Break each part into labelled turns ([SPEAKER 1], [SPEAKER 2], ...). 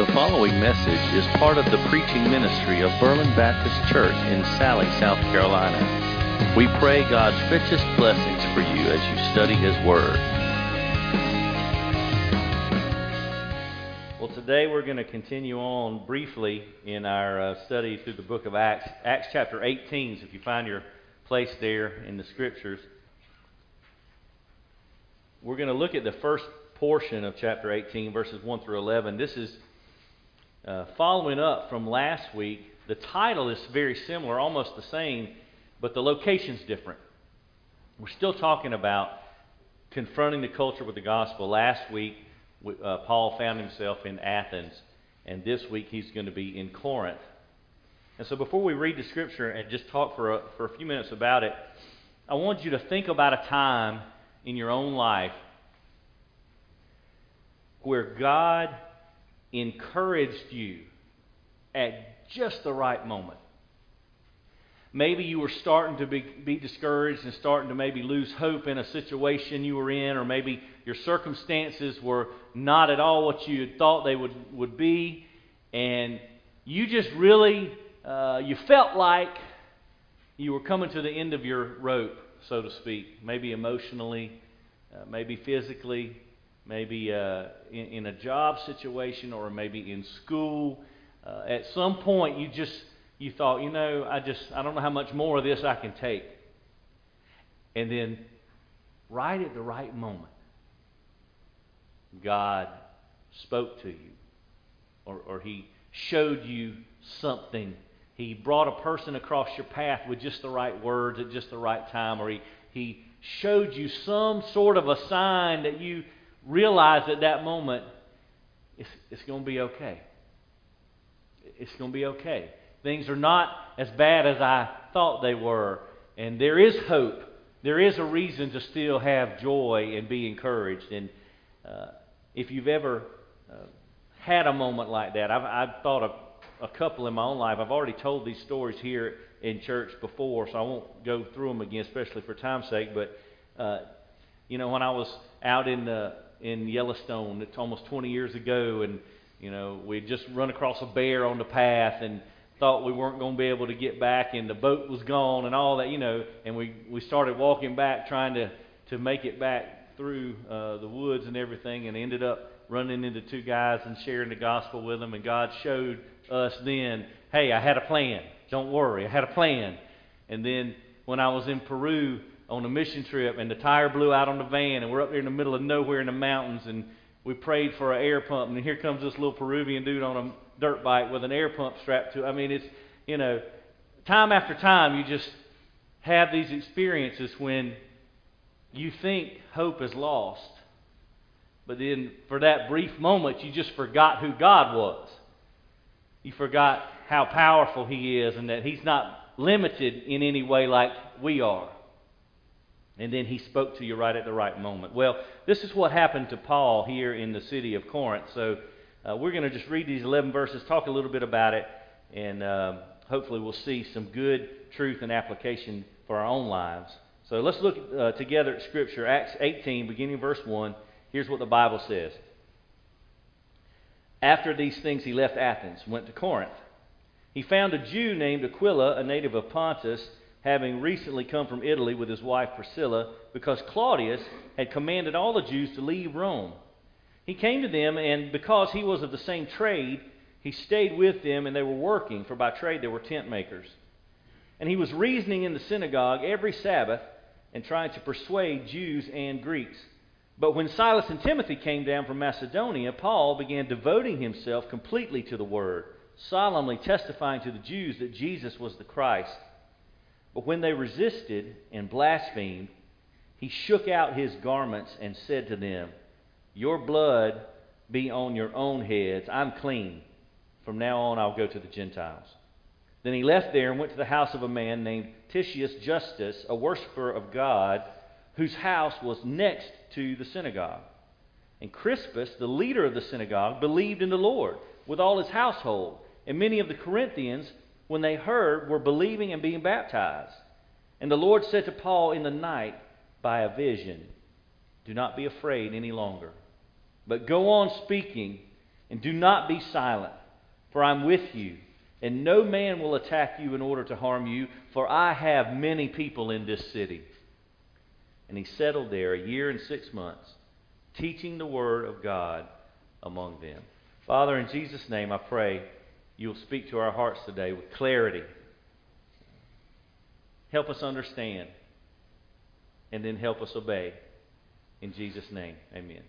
[SPEAKER 1] The following message is part of the preaching ministry of Berlin Baptist Church in Salley, South Carolina. We pray God's richest blessings for you as you study His Word.
[SPEAKER 2] Well, today we're going to continue on briefly in our uh, study through the book of Acts, Acts chapter 18. So if you find your place there in the scriptures, we're going to look at the first portion of chapter 18, verses 1 through 11. This is uh, following up from last week. The title is very similar, almost the same, but the location's different. We're still talking about confronting the culture with the gospel. Last week, uh, Paul found himself in Athens, and this week he's going to be in Corinth. And so, before we read the scripture and just talk for a, for a few minutes about it, I want you to think about a time in your own life where God encouraged you at just the right moment. Maybe you were starting to be, be, discouraged and starting to maybe lose hope in a situation you were in, or maybe your circumstances were not at all what you had thought they would, would be, and you just really uh, you felt like you were coming to the end of your rope, so to speak, maybe emotionally, uh, maybe physically, maybe uh, in, in, a job situation or maybe in school. Uh, at some point, you just you thought, you know, I just I don't know how much more of this I can take. And then, right at the right moment, God spoke to you, or, or He showed you something. He brought a person across your path with just the right words at just the right time, or He He showed you some sort of a sign that you realize at that moment it's, it's going to be okay. It's going to be okay. Things are not as bad as I thought they were. And there is hope. There is a reason to still have joy and be encouraged. And uh, if you've ever uh, had a moment like that, I've, I've thought of a couple in my own life. I've already told these stories here in church before, so I won't go through them again, especially for time's sake. But, uh, you know, when I was out in the in Yellowstone. It's almost 20 years ago, and you know we just run across a bear on the path and thought we weren't going to be able to get back, and the boat was gone and all that, you know. And we we started walking back, trying to to make it back through uh, the woods and everything, and ended up running into two guys and sharing the gospel with them. And God showed us then, hey, I had a plan. Don't worry, I had a plan. And then when I was in Peru, on a mission trip, and the tire blew out on the van, and we're up there in the middle of nowhere in the mountains, and we prayed for an air pump, and here comes this little Peruvian dude on a dirt bike with an air pump strapped to. It. I mean, it's you know, time after time, you just have these experiences when you think hope is lost, but then for that brief moment, you just forgot who God was. You forgot how powerful He is, and that He's not limited in any way like we are. And then he spoke to you right at the right moment. Well, this is what happened to Paul here in the city of Corinth. So uh, we're going to just read these 11 verses, talk a little bit about it, and uh, hopefully we'll see some good truth and application for our own lives. So let's look uh, together at Scripture. Acts 18, beginning verse 1. Here's what the Bible says. After these things, he left Athens, went to Corinth. He found a Jew named Aquila, a native of Pontus having recently come from Italy with his wife Priscilla, because Claudius had commanded all the Jews to leave Rome. He came to them, and because he was of the same trade, he stayed with them, and they were working, for by trade they were tent makers. And he was reasoning in the synagogue every Sabbath and trying to persuade Jews and Greeks. But when Silas and Timothy came down from Macedonia, Paul began devoting himself completely to the word, solemnly testifying to the Jews that Jesus was the Christ. But when they resisted and blasphemed, he shook out his garments and said to them, Your blood be on your own heads. I'm clean. From now on, I'll go to the Gentiles. Then he left there and went to the house of a man named Titius Justus, a worshiper of God, whose house was next to the synagogue. And Crispus, the leader of the synagogue, believed in the Lord with all his household. And many of the Corinthians when they heard, were believing and being baptized. And the Lord said to Paul in the night by a vision, Do not be afraid any longer, but go on speaking And do not be silent, for I'm with you, and no man will attack you in order to harm you, for I have many people in this city. And he settled there a year and six months, teaching the word of God among them. Father, in Jesus' name, I pray you'll speak to our hearts today with clarity. Help us understand, and then help us obey. In Jesus' name, amen.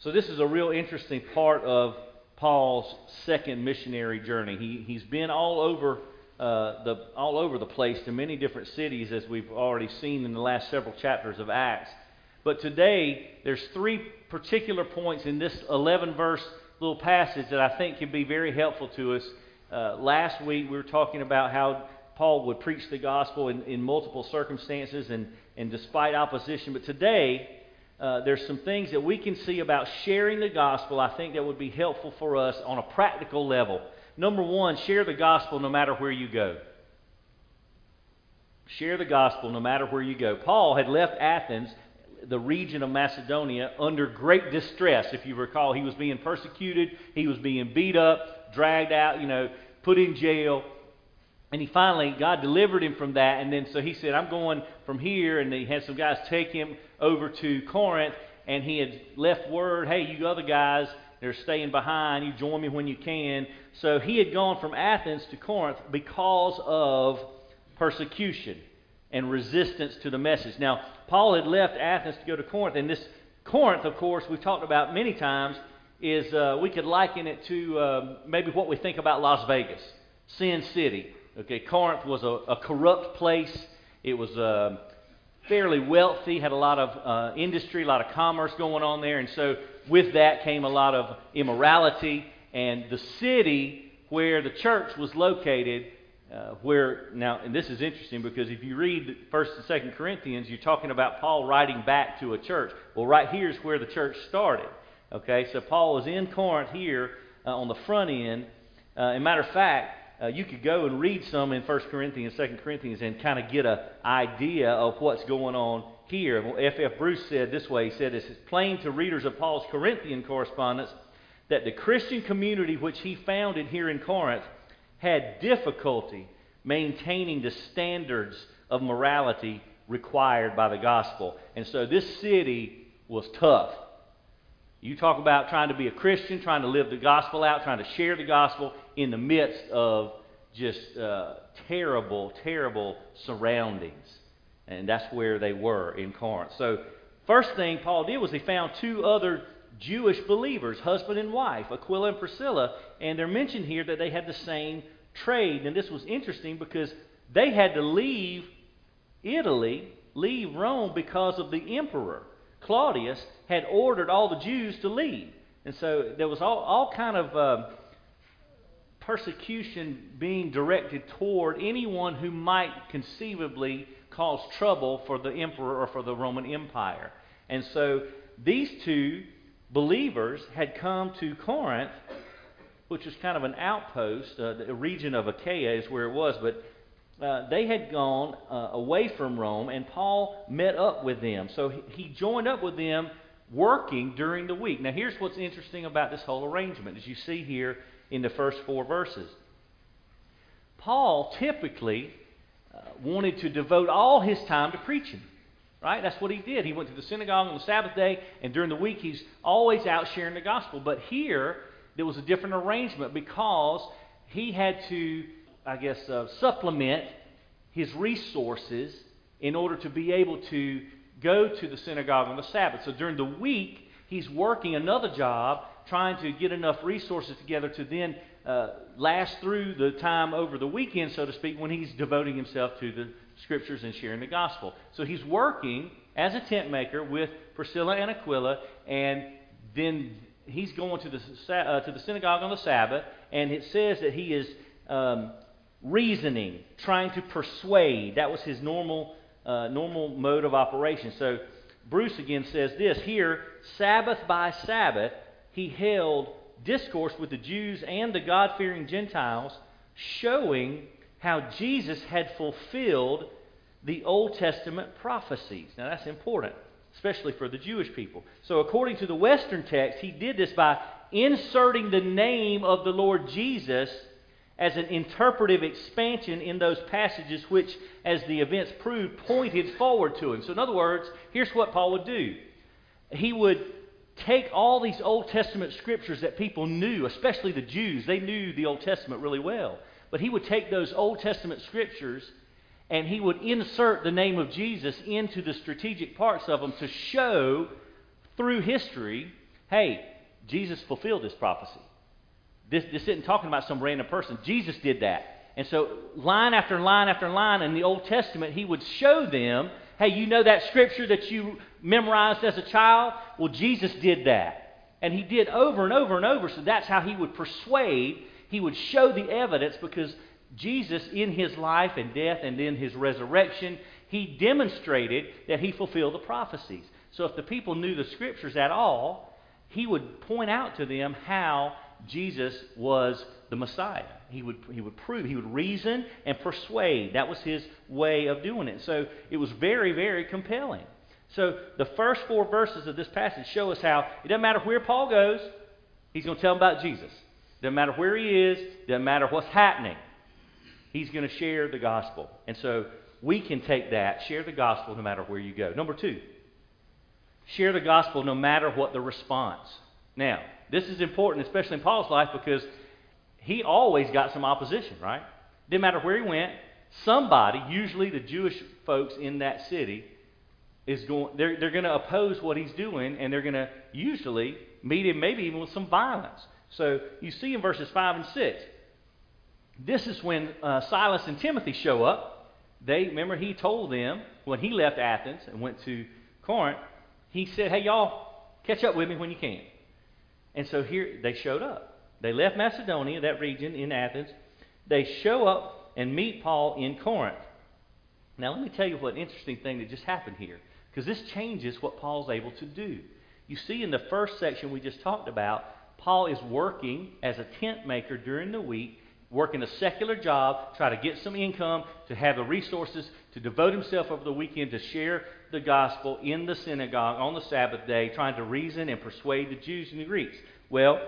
[SPEAKER 2] So, this is a real interesting part of Paul's second missionary journey. He, he's been all over, uh, the, all over the place to many different cities, as we've already seen in the last several chapters of Acts. But today, there's three particular points in this 11 verse little passage that I think can be very helpful to us. Uh, last week, we were talking about how Paul would preach the gospel in, in multiple circumstances and, and despite opposition. But today, uh, there's some things that we can see about sharing the gospel, I think, that would be helpful for us on a practical level. Number one, share the gospel no matter where you go. Share the gospel no matter where you go. Paul had left Athens, the region of Macedonia, under great distress. If you recall, he was being persecuted, he was being beat up, dragged out, you know, put in jail. And he finally, God delivered him from that. And then so he said, I'm going from here. And he had some guys take him over to Corinth. And he had left word, hey, you other guys, they're staying behind. You join me when you can. So he had gone from Athens to Corinth because of persecution and resistance to the message. Now, Paul had left Athens to go to Corinth. And this Corinth, of course, we've talked about many times, is uh, we could liken it to uh, maybe what we think about Las Vegas, Sin City. Okay, Corinth was a, a corrupt place. It was uh, fairly wealthy, had a lot of uh, industry, a lot of commerce going on there, and so with that came a lot of immorality. And the city where the church was located, uh, where now, and this is interesting because if you read First and Second Corinthians, you're talking about Paul writing back to a church. Well, right here is where the church started. Okay, so Paul is in Corinth here uh, on the front end. Uh, matter of fact, uh, you could go and read some in First Corinthians, Second Corinthians, and kind of get an idea of what's going on here. F.F. F. Bruce said this way He said, It's plain to readers of Paul's Corinthian correspondence that the Christian community which he founded here in Corinth had difficulty maintaining the standards of morality required by the gospel. And so this city was tough. You talk about trying to be a Christian, trying to live the gospel out, trying to share the gospel in the midst of just uh, terrible, terrible surroundings. And that's where they were in Corinth. So, first thing Paul did was he found two other Jewish believers, husband and wife, Aquila and Priscilla, and they're mentioned here that they had the same trade. And this was interesting because they had to leave Italy, leave Rome because of the emperor. Claudius had ordered all the Jews to leave. And so there was all, all kind of uh, persecution being directed toward anyone who might conceivably cause trouble for the emperor or for the Roman Empire. And so these two believers had come to Corinth, which was kind of an outpost. Uh, the region of Achaia is where it was, but uh, they had gone uh, away from Rome, and Paul met up with them. So he, joined up with them working during the week. Now, here's what's interesting about this whole arrangement, as you see here in the first four verses. Paul typically uh, wanted to devote all his time to preaching. Right? That's what he did. He went to the synagogue on the Sabbath day, and during the week he's always out sharing the gospel. But here, there was a different arrangement because he had to I guess, uh, supplement his resources in order to be able to go to the synagogue on the Sabbath. So during the week, he's working another job trying to get enough resources together to then uh, last through the time over the weekend, so to speak, when he's devoting himself to the scriptures and sharing the gospel. So he's working as a tent maker with Priscilla and Aquila, and then he's going to the, uh, to the synagogue on the Sabbath, and it says that he is um, reasoning, trying to persuade. That was his normal, uh, normal mode of operation. So Bruce again says this here Sabbath by Sabbath, he held discourse with the Jews and the God fearing Gentiles, showing how Jesus had fulfilled the Old Testament prophecies. Now that's important. especially for the Jewish people. So, according to the Western text, he did this by inserting the name of the Lord Jesus as an interpretive expansion in those passages which, as the events proved, pointed forward to him. So, in other words, here's what Paul would do he would take all these Old Testament scriptures that people knew, especially the Jews, they knew the Old Testament really well. But he would take those Old Testament scriptures and he would insert the name of Jesus into the strategic parts of them to show through history hey, Jesus fulfilled this prophecy. This, this isn't talking about some random person. Jesus did that. And so, line after line after line in the Old Testament, he would show them hey, you know that scripture that you memorized as a child? Well, Jesus did that. And he did over and over and over. So that's how he would persuade, he would show the evidence because Jesus, in his life and death and in his resurrection, he demonstrated that he fulfilled the prophecies. So if the people knew the scriptures at all, he would point out to them how Jesus was the Messiah. He would, he would prove, he would reason and persuade. That was his way of doing it. So it was very, very compelling. So the first four verses of this passage show us how it doesn't matter where Paul goes, he's going to tell them about Jesus. Doesn't matter where he is, doesn't matter what's happening. He's going to share the gospel. And so we can take that, share the gospel no matter where you go. Number two, share the gospel no matter what the response. Now, this is important, especially in Paul's life, because he always got some opposition, right? Didn't matter where he went, somebody, usually the Jewish folks in that city, is going they're, they're going to oppose what he's doing and they're going to usually meet him maybe even with some violence so you see in verses 5 and 6 this is when uh, silas and timothy show up. They remember he told them when he left athens and went to corinth he said hey y'all catch up with me when you can. And so here they showed up. They left macedonia that region in athens. They show up and meet paul in corinth. Now let me tell you what an interesting thing that just happened here because this changes what Paul's able to do. You see, in the first section we just talked about, Paul is working as a tent maker during the week, working a secular job, try to get some income, to have the resources to devote himself over the weekend to share the gospel in the synagogue on the Sabbath day, trying to reason and persuade the Jews and the Greeks. Well,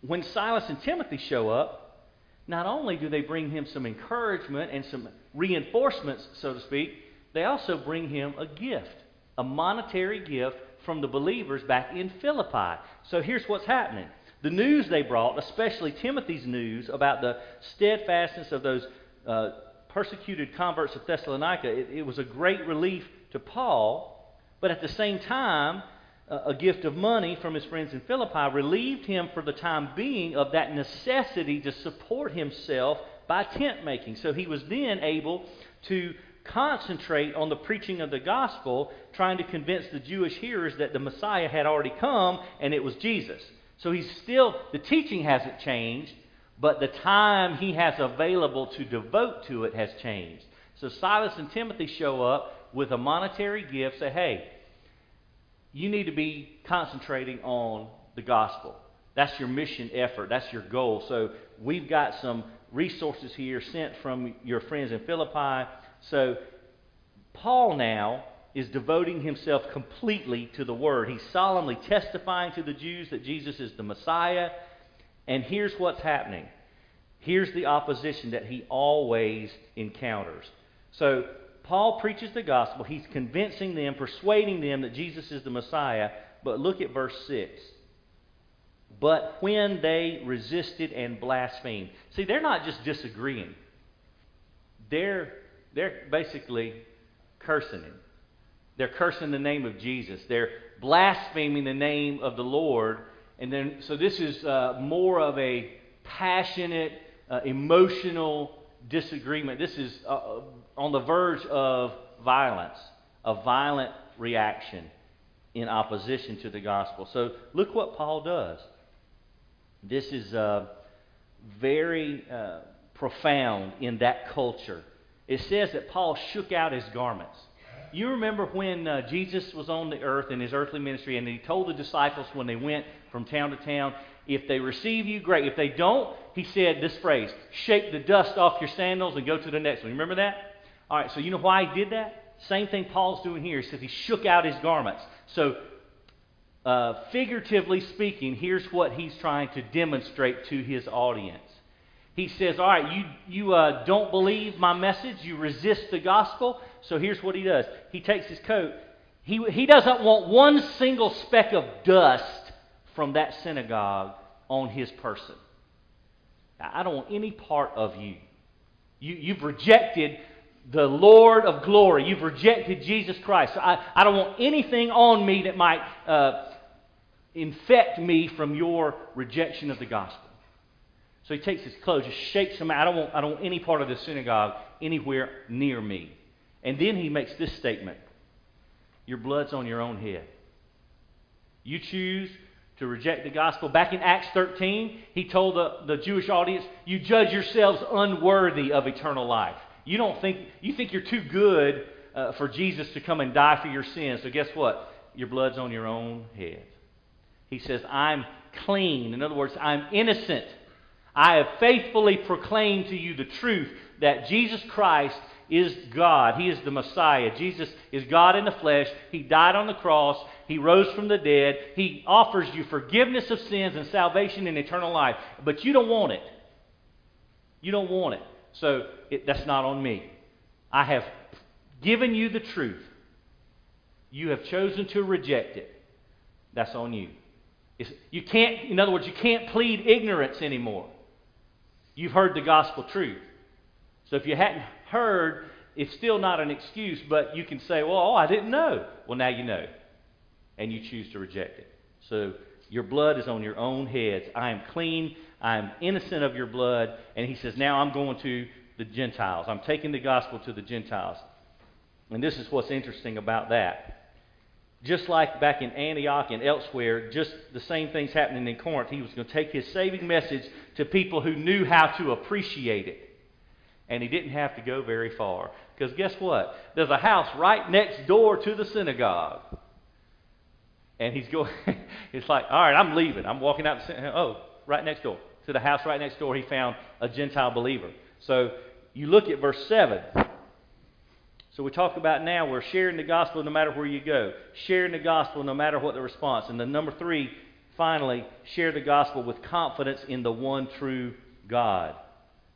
[SPEAKER 2] when Silas and Timothy show up, not only do they bring him some encouragement and some reinforcements, so to speak, they also bring him a gift, a monetary gift from the believers back in Philippi. So here's what's happening. The news they brought, especially Timothy's news about the steadfastness of those uh, persecuted converts of Thessalonica, it, it, was a great relief to Paul. But at the same time, uh, a gift of money from his friends in Philippi relieved him for the time being of that necessity to support himself by tent making. So he was then able to concentrate on the preaching of the gospel, trying to convince the Jewish hearers that the Messiah had already come and it was Jesus. So he's still, the teaching hasn't changed, but the time he has available to devote to it has changed. So Silas and Timothy show up with a monetary gift, say, hey, you need to be concentrating on the gospel. That's your mission effort. That's your goal. So we've got some resources here sent from your friends in Philippi so, Paul now is devoting himself completely to the Word. He's solemnly testifying to the Jews that Jesus is the Messiah. And here's what's happening here's the opposition that he always encounters. So, Paul preaches the gospel. He's convincing them, persuading them that Jesus is the Messiah. But look at verse 6. But when they resisted and blasphemed. See, they're not just disagreeing, they're they're basically cursing him. They're cursing the name of Jesus. They're blaspheming the name of the Lord. And then, so this is uh, more of a passionate, uh, emotional disagreement. This is uh, on the verge of violence, a violent reaction in opposition to the gospel. So look what Paul does. This is uh, very uh, profound in that culture it says that Paul shook out his garments. You remember when uh, Jesus was on the earth in his earthly ministry, and he told the disciples when they went from town to town, if they receive you, great. If they don't, he said this phrase shake the dust off your sandals and go to the next one. You remember that? All right, so you know why he did that? Same thing Paul's doing here. He says he shook out his garments. So, uh, figuratively speaking, here's what he's trying to demonstrate to his audience. He says, All right, you, you uh, don't believe my message, you resist the gospel. So here's what he does he takes his coat. He, he doesn't want one single speck of dust from that synagogue on his person. I don't want any part of you. you you've rejected the Lord of glory. You've rejected Jesus Christ. I, I don't want anything on me that might uh, infect me from your rejection of the gospel. So he takes his clothes, just shakes them out. I don't want, I don't want any part of the synagogue anywhere near me. And then he makes this statement Your blood's on your own head. You choose to reject the gospel. Back in Acts 13, he told the, the Jewish audience, You judge yourselves unworthy of eternal life. You don't think, you think you're too good uh, for Jesus to come and die for your sins. So guess what? Your blood's on your own head. He says, I'm clean. In other words, I'm innocent. I have faithfully proclaimed to you the truth that Jesus Christ is God. He is the Messiah. Jesus is God in the flesh. He died on the cross. He rose from the dead. He offers you forgiveness of sins and salvation and eternal life. But you don't want it. You don't want it. So it, that's not on me. I have given you the truth. You have chosen to reject it. That's on you. It's, you can't, in other words, you can't plead ignorance anymore. You've heard the gospel truth. So if you hadn't heard, it's still not an excuse, but you can say, well, oh, I didn't know. Well, now you know. And you choose to reject it. So your blood is on your own heads. I am clean. I am innocent of your blood. And he says, now I'm going to the Gentiles. I'm taking the gospel to the Gentiles. And this is what's interesting about that. Just like back in Antioch and elsewhere, just the same things happening in Corinth. He was going to take his saving message to people who knew how to appreciate it. And he didn't have to go very far. Because guess what? There's a house right next door to the synagogue. And he's going, it's like, all right, I'm leaving. I'm walking out. The, oh, right next door. To the house right next door, he found a Gentile believer. So you look at verse 7. So we talk about now we're sharing the gospel no matter where you go, sharing the gospel no matter what the response. And then number three, finally, share the gospel with confidence in the one true God.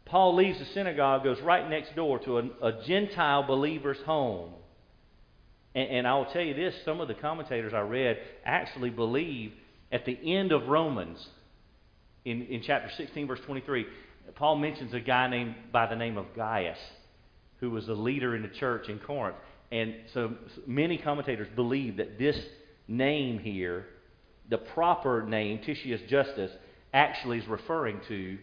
[SPEAKER 2] Paul leaves the synagogue, goes right next door to a, a Gentile believer's home. And, and I will tell you this some of the commentators I read actually believe at the end of Romans, in, in chapter 16, verse 23, Paul mentions a guy named by the name of Gaius who was a leader in the church in Corinth. And so many commentators believe that this name here, the proper name, Titius Justus, actually is referring to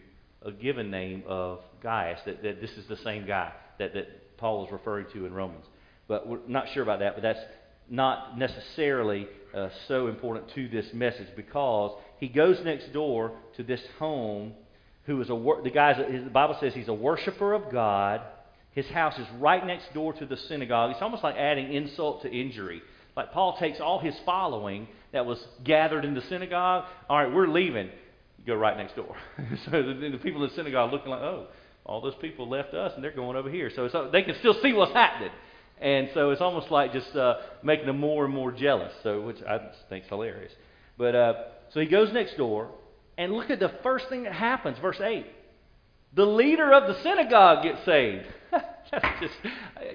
[SPEAKER 2] a given name of Gaius, that, that this is the same guy that, that Paul is referring to in Romans. But we're not sure about that, but that's not necessarily uh, so important to this message because he goes next door to this home who is a the guy the Bible says he's a worshiper of God his house is right next door to the synagogue. It's almost like adding insult to injury. Like Paul takes all his following that was gathered in the synagogue. All right, we're leaving. Go right next door. so the, the, people in the synagogue looking like, oh, all those people left us and they're going over here. So uh, they can still see what's happening. And so it's almost like just uh, making them more and more jealous, so which I think is hilarious. But uh, so he goes next door, and look at the first thing that happens, verse 8. The leader of the synagogue gets saved. That's just,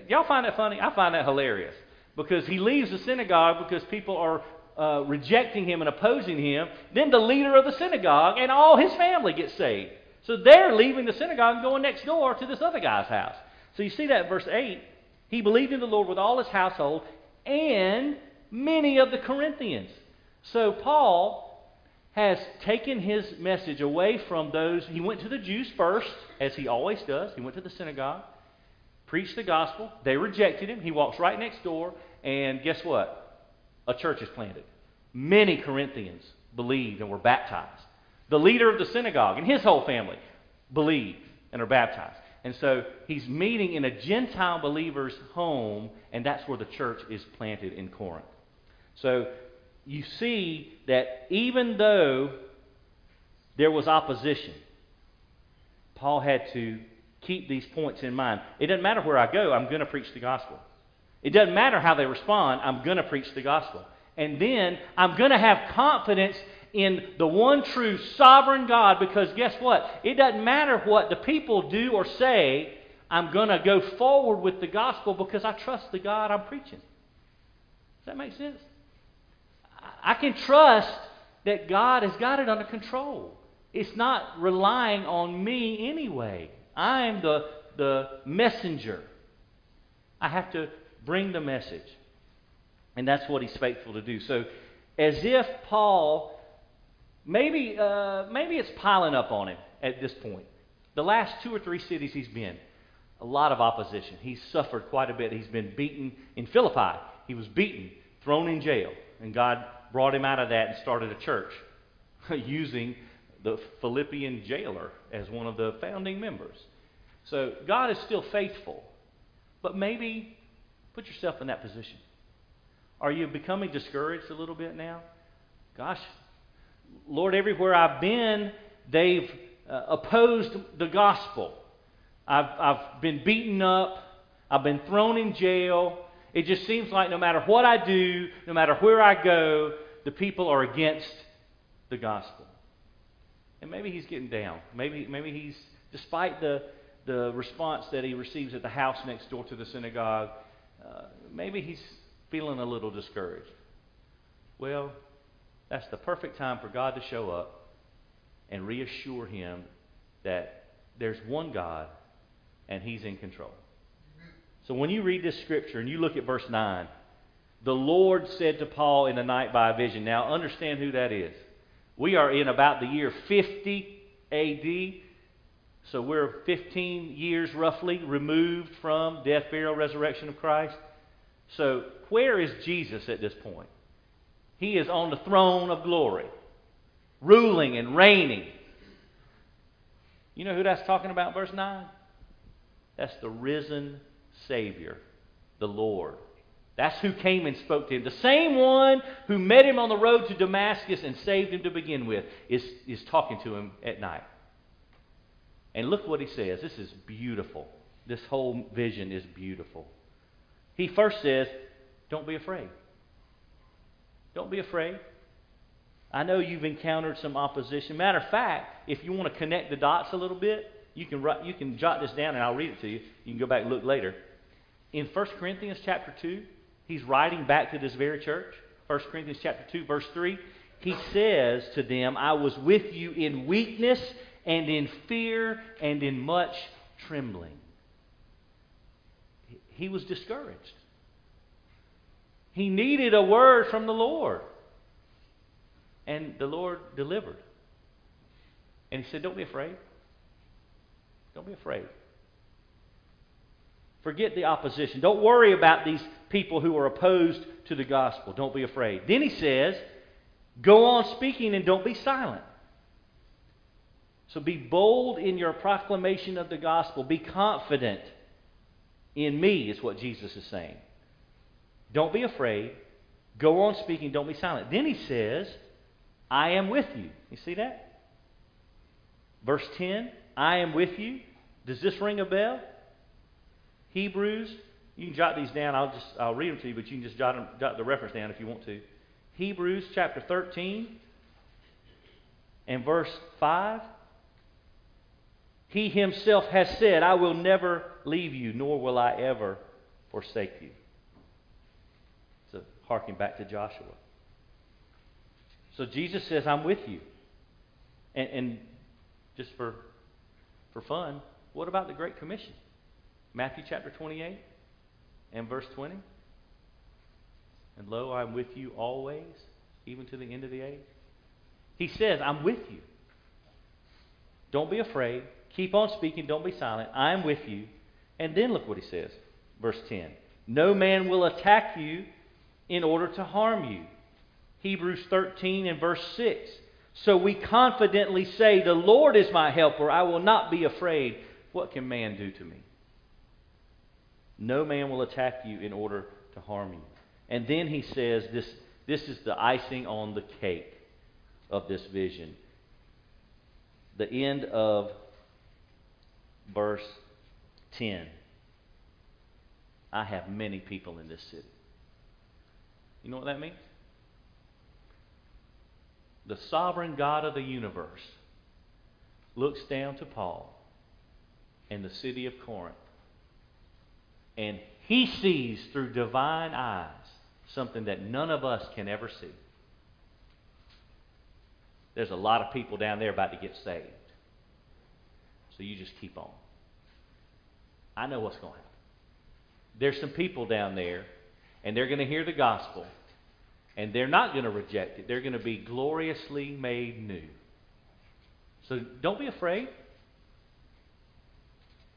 [SPEAKER 2] y'all find that funny? I find that hilarious. Because he leaves the synagogue because people are uh, rejecting him and opposing him. Then the leader of the synagogue and all his family get saved. So they're leaving the synagogue and going next door to this other guy's house. So you see that verse 8. He believed in the Lord with all his household and many of the Corinthians. So Paul has taken his message away from those. He went to the Jews first, as he always does. He went to the synagogue preached the gospel. They rejected him. He walks right next door, and guess what? A church is planted. Many Corinthians believed and were baptized. The leader of the synagogue and his whole family believed and are baptized. And so he's meeting in a Gentile believer's home, and that's where the church is planted in Corinth. So you see that even though there was opposition, Paul had to keep these points in mind. It doesn't matter where I go, I'm going to preach the gospel. It doesn't matter how they respond, I'm going to preach the gospel. And then I'm going to have confidence in the one true sovereign God because guess what? It doesn't matter what the people do or say, I'm going to go forward with the gospel because I trust the God I'm preaching. Does that make sense? I can trust that God has got it under control. It's not relying on me anyway. I'm the, the messenger. I have to bring the message. And that's what he's faithful to do. So, as if Paul, maybe, uh, maybe it's piling up on him at this point. The last two or three cities he's been, a lot of opposition. He's suffered quite a bit. He's been beaten in Philippi. He was beaten, thrown in jail, and God brought him out of that and started a church using the Philippian jailer as one of the founding members. So God is still faithful. But maybe put yourself in that position. Are you becoming discouraged a little bit now? Gosh, Lord, everywhere I've been, they've uh, opposed the gospel. I've, I've been beaten up. I've been thrown in jail. It just seems like no matter what I do, no matter where I go, the people are against the gospel. And maybe he's getting down. Maybe, maybe he's, despite the, the response that he receives at the house next door to the synagogue, uh, maybe he's feeling a little discouraged. Well, that's the perfect time for God to show up and reassure him that there's one God and he's in control. So when you read this scripture and you look at verse 9, the Lord said to Paul in the night by a vision. Now understand who that is. We are in about the year 50 AD. So we're 15 years roughly removed from death, burial, resurrection of Christ. So where is Jesus at this point? He is on the throne of glory, ruling and reigning. You know who that's talking about, verse 9? That's the risen Savior, the Lord. That's who came and spoke to him. The same one who met him on the road to Damascus and saved him to begin with is, is talking to him at night. And look what he says. This is beautiful. This whole vision is beautiful. He first says, Don't be afraid. Don't be afraid. I know you've encountered some opposition. Matter of fact, if you want to connect the dots a little bit, you can, you can jot this down and I'll read it to you. You can go back and look later. In 1 Corinthians chapter 2, He's writing back to this very church. 1 Corinthians chapter 2 verse 3. He says to them, I was with you in weakness and in fear and in much trembling. He was discouraged. He needed a word from the Lord. And the Lord delivered. And he said, Don't be afraid. Don't be afraid. Forget the opposition. Don't worry about these people who are opposed to the gospel. Don't be afraid. Then he says, Go on speaking and don't be silent. So be bold in your proclamation of the gospel. Be confident in me, is what Jesus is saying. Don't be afraid. Go on speaking. Don't be silent. Then he says, I am with you. You see that? Verse 10 I am with you. Does this ring a bell? Hebrews, you can jot these down. I'll just I'll read them to you, but you can just jot, them, jot the reference down if you want to. Hebrews chapter 13 and verse 5. He himself has said, I will never leave you, nor will I ever forsake you. So, harking back to Joshua. So, Jesus says, I'm with you. And, and just for, for fun, what about the Great Commission? Matthew chapter 28 and verse 20. And lo, I'm with you always, even to the end of the age. He says, I'm with you. Don't be afraid. Keep on speaking. Don't be silent. I'm with you. And then look what he says. Verse 10 No man will attack you in order to harm you. Hebrews 13 and verse 6. So we confidently say, The Lord is my helper. I will not be afraid. What can man do to me? No man will attack you in order to harm you. And then he says this, this is the icing on the cake of this vision. The end of verse 10. I have many people in this city. You know what that means? The sovereign God of the universe looks down to Paul and the city of Corinth, and he sees through divine eyes something that none of us can ever see. There's a lot of people down there about to get saved. So you just keep on. I know what's going to happen. There's some people down there, and they're going to hear the gospel, and they're not going to reject it. They're going to be gloriously made new. So don't be afraid.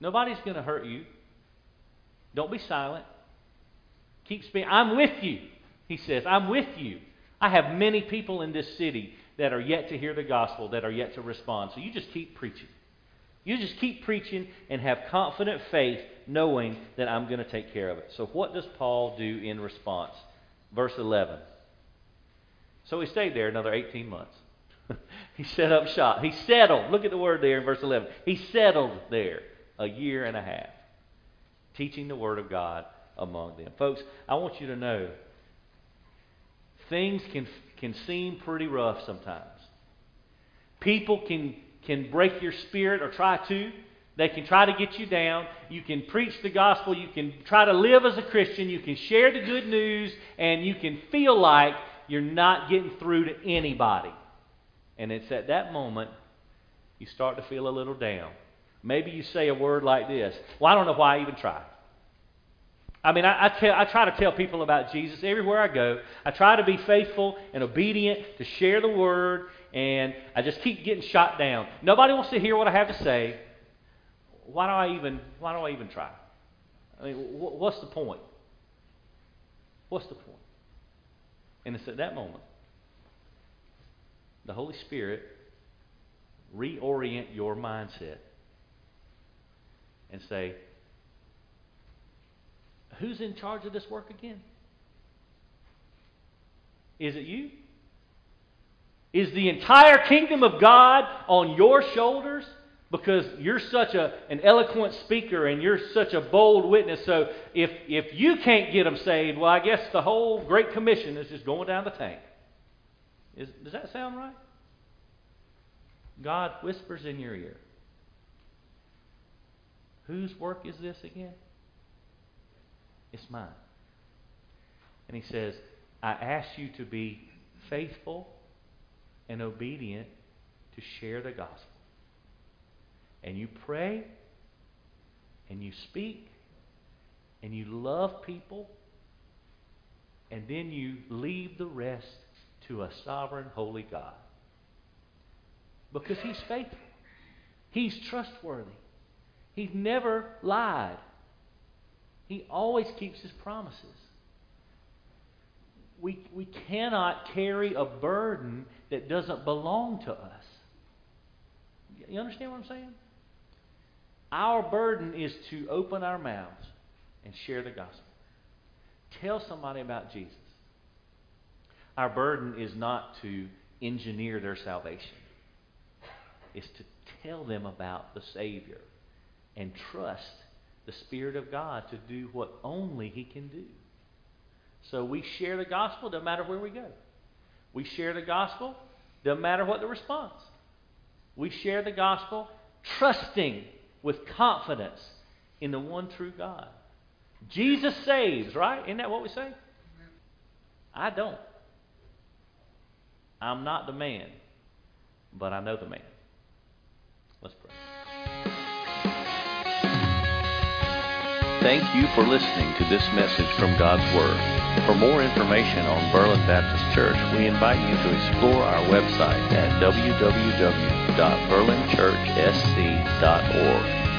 [SPEAKER 2] Nobody's going to hurt you. Don't be silent. Keep speaking. I'm with you, he says. I'm with you. I have many people in this city that are yet to hear the gospel, that are yet to respond. So you just keep preaching. You just keep preaching and have confident faith, knowing that I'm going to take care of it. So, what does Paul do in response? Verse 11. So he stayed there another 18 months. he set up shop. He settled. Look at the word there in verse 11. He settled there a year and a half, teaching the Word of God among them. Folks, I want you to know things can, can seem pretty rough sometimes. People can, can break your spirit or try to. They can try to get you down. You can preach the gospel. You can try to live as a Christian. You can share the good news, and you can feel like you're not getting through to anybody. And it's at that moment you start to feel a little down. Maybe you say a word like this Well, I don't know why I even try. I mean, I, I, tell, I try to tell people about Jesus everywhere I go. I try to be faithful and obedient to share the word, and I just keep getting shot down. Nobody wants to hear what I have to say. Why do I even? Why do I even try? I mean, what's the point? What's the point? And it's at that moment the Holy Spirit reorient your mindset and say, Who's in charge of this work again? Is it you? Is the entire kingdom of God on your shoulders? Because you're such a, an eloquent speaker and you're such a bold witness. So if, if you can't get them saved, well, I guess the whole Great Commission is just going down the tank. Is, does that sound right? God whispers in your ear. Whose work is this again? It's mine. And he says, I ask you to be faithful and obedient to share the gospel. And you pray and you speak and you love people and then you leave the rest to a sovereign, holy God. Because He's faithful, He's trustworthy, He's never lied. He always keeps his promises. We, we cannot carry a burden that doesn't belong to us. You understand what I'm saying? Our burden is to open our mouths and share the gospel. Tell somebody about Jesus. Our burden is not to engineer their salvation, it's to tell them about the Savior and trust the Spirit of God to do what only He can do. So we share the gospel no matter where we go. We share the gospel no matter what the response. We share the gospel trusting with confidence in the one true God. Jesus saves, right? Isn't that what we say? I don't. I'm not the man, but I know the man. Let's pray.
[SPEAKER 1] Thank you for listening to this message from God's Word. For more information on Berlin Baptist Church, we invite you to explore our website at www.berlinchurchsc.org.